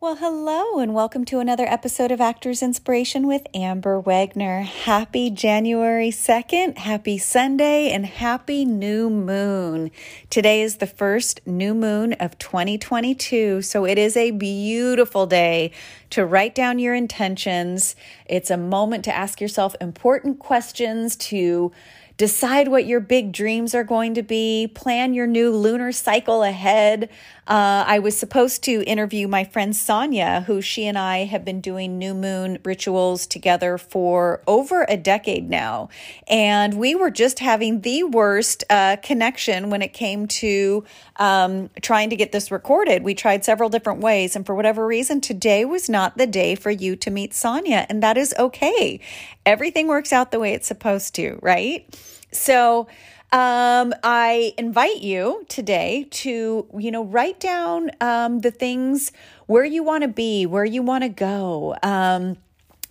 Well, hello, and welcome to another episode of Actors Inspiration with Amber Wagner. Happy January 2nd, happy Sunday, and happy new moon. Today is the first new moon of 2022, so it is a beautiful day to write down your intentions. It's a moment to ask yourself important questions, to decide what your big dreams are going to be, plan your new lunar cycle ahead. Uh, I was supposed to interview my friend Sonia, who she and I have been doing new moon rituals together for over a decade now. And we were just having the worst uh, connection when it came to um, trying to get this recorded. We tried several different ways. And for whatever reason, today was not the day for you to meet Sonia. And that is okay. Everything works out the way it's supposed to, right? So, um, I invite you today to, you know, write down um, the things where you want to be, where you want to go. Um,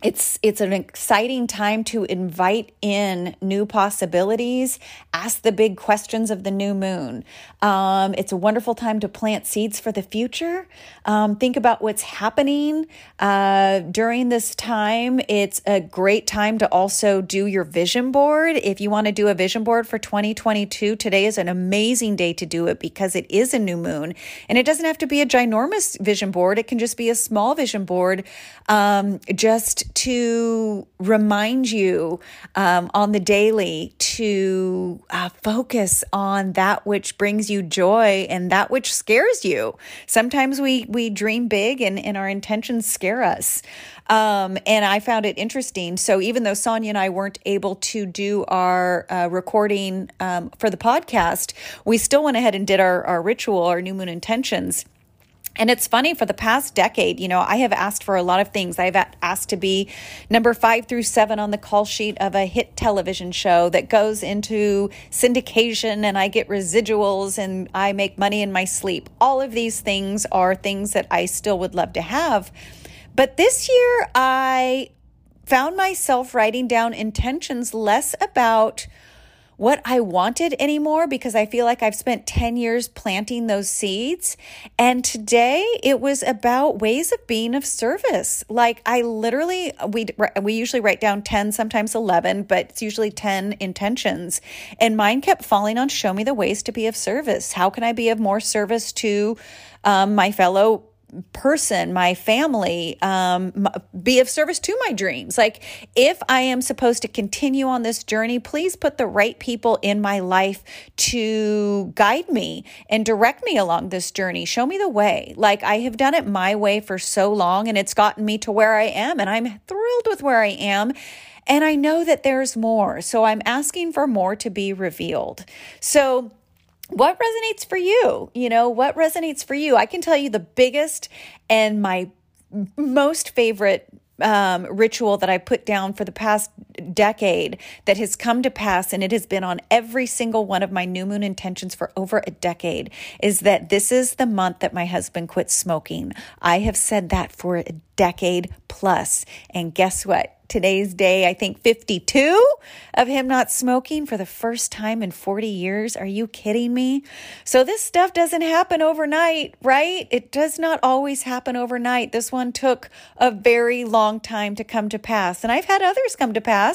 it's it's an exciting time to invite in new possibilities ask the big questions of the new moon. Um, it's a wonderful time to plant seeds for the future. Um, think about what's happening uh, during this time. It's a great time to also do your vision board. If you want to do a vision board for 2022 today is an amazing day to do it because it is a new moon. And it doesn't have to be a ginormous vision board. It can just be a small vision board um, just to remind you um, on the daily to uh, focus on that which brings you joy and that which scares you. Sometimes we we dream big and, and our intentions scare us. Um, and I found it interesting. So even though Sonia and I weren't able to do our uh, recording um, for the podcast, we still went ahead and did our, our ritual, our new moon intentions. And it's funny for the past decade, you know, I have asked for a lot of things. I've asked to be number five through seven on the call sheet of a hit television show that goes into syndication and I get residuals and I make money in my sleep. All of these things are things that I still would love to have. But this year, I found myself writing down intentions less about what I wanted anymore because I feel like I've spent 10 years planting those seeds. And today it was about ways of being of service. Like I literally, we, we usually write down 10, sometimes 11, but it's usually 10 intentions. And mine kept falling on show me the ways to be of service. How can I be of more service to um, my fellow person, my family, um, be of service to my dreams. Like, if I am supposed to continue on this journey, please put the right people in my life to guide me and direct me along this journey. Show me the way. Like, I have done it my way for so long and it's gotten me to where I am, and I'm thrilled with where I am. And I know that there's more. So I'm asking for more to be revealed. So, what resonates for you? You know, what resonates for you? I can tell you the biggest and my most favorite um, ritual that I put down for the past decade that has come to pass, and it has been on every single one of my new moon intentions for over a decade, is that this is the month that my husband quit smoking. I have said that for a decade plus, and guess what? today's day, I think 52 of him not smoking for the first time in 40 years. Are you kidding me? So this stuff doesn't happen overnight, right? It does not always happen overnight. This one took a very long time to come to pass. And I've had others come to pass,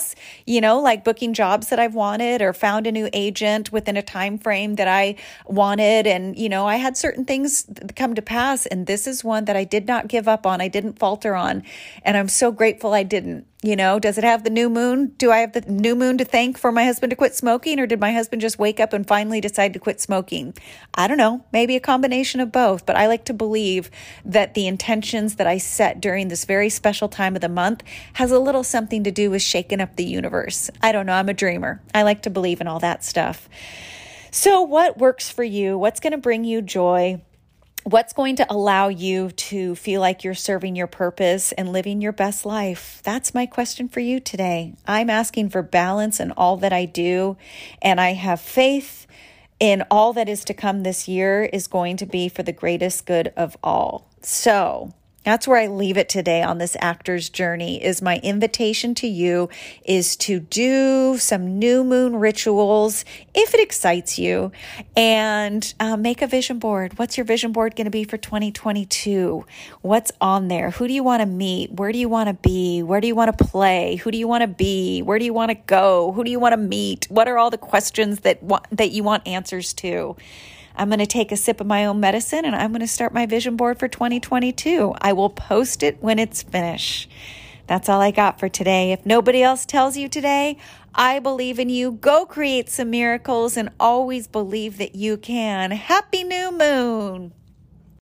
you know, like booking jobs that I've wanted or found a new agent within a time frame that I wanted and you know, I had certain things come to pass and this is one that I did not give up on. I didn't falter on, and I'm so grateful I didn't. You know, does it have the new moon? Do I have the new moon to thank for my husband to quit smoking, or did my husband just wake up and finally decide to quit smoking? I don't know, maybe a combination of both, but I like to believe that the intentions that I set during this very special time of the month has a little something to do with shaking up the universe. I don't know, I'm a dreamer. I like to believe in all that stuff. So, what works for you? What's going to bring you joy? What's going to allow you to feel like you're serving your purpose and living your best life? That's my question for you today. I'm asking for balance in all that I do, and I have faith in all that is to come this year is going to be for the greatest good of all. So, That's where I leave it today on this actor's journey is my invitation to you is to do some new moon rituals if it excites you and uh, make a vision board. What's your vision board going to be for 2022? What's on there? Who do you want to meet? Where do you want to be? Where do you want to play? Who do you want to be? Where do you want to go? Who do you want to meet? What are all the questions that that you want answers to? I'm going to take a sip of my own medicine and I'm going to start my vision board for 2022. I will post it when it's finished. That's all I got for today. If nobody else tells you today, I believe in you. Go create some miracles and always believe that you can. Happy new moon.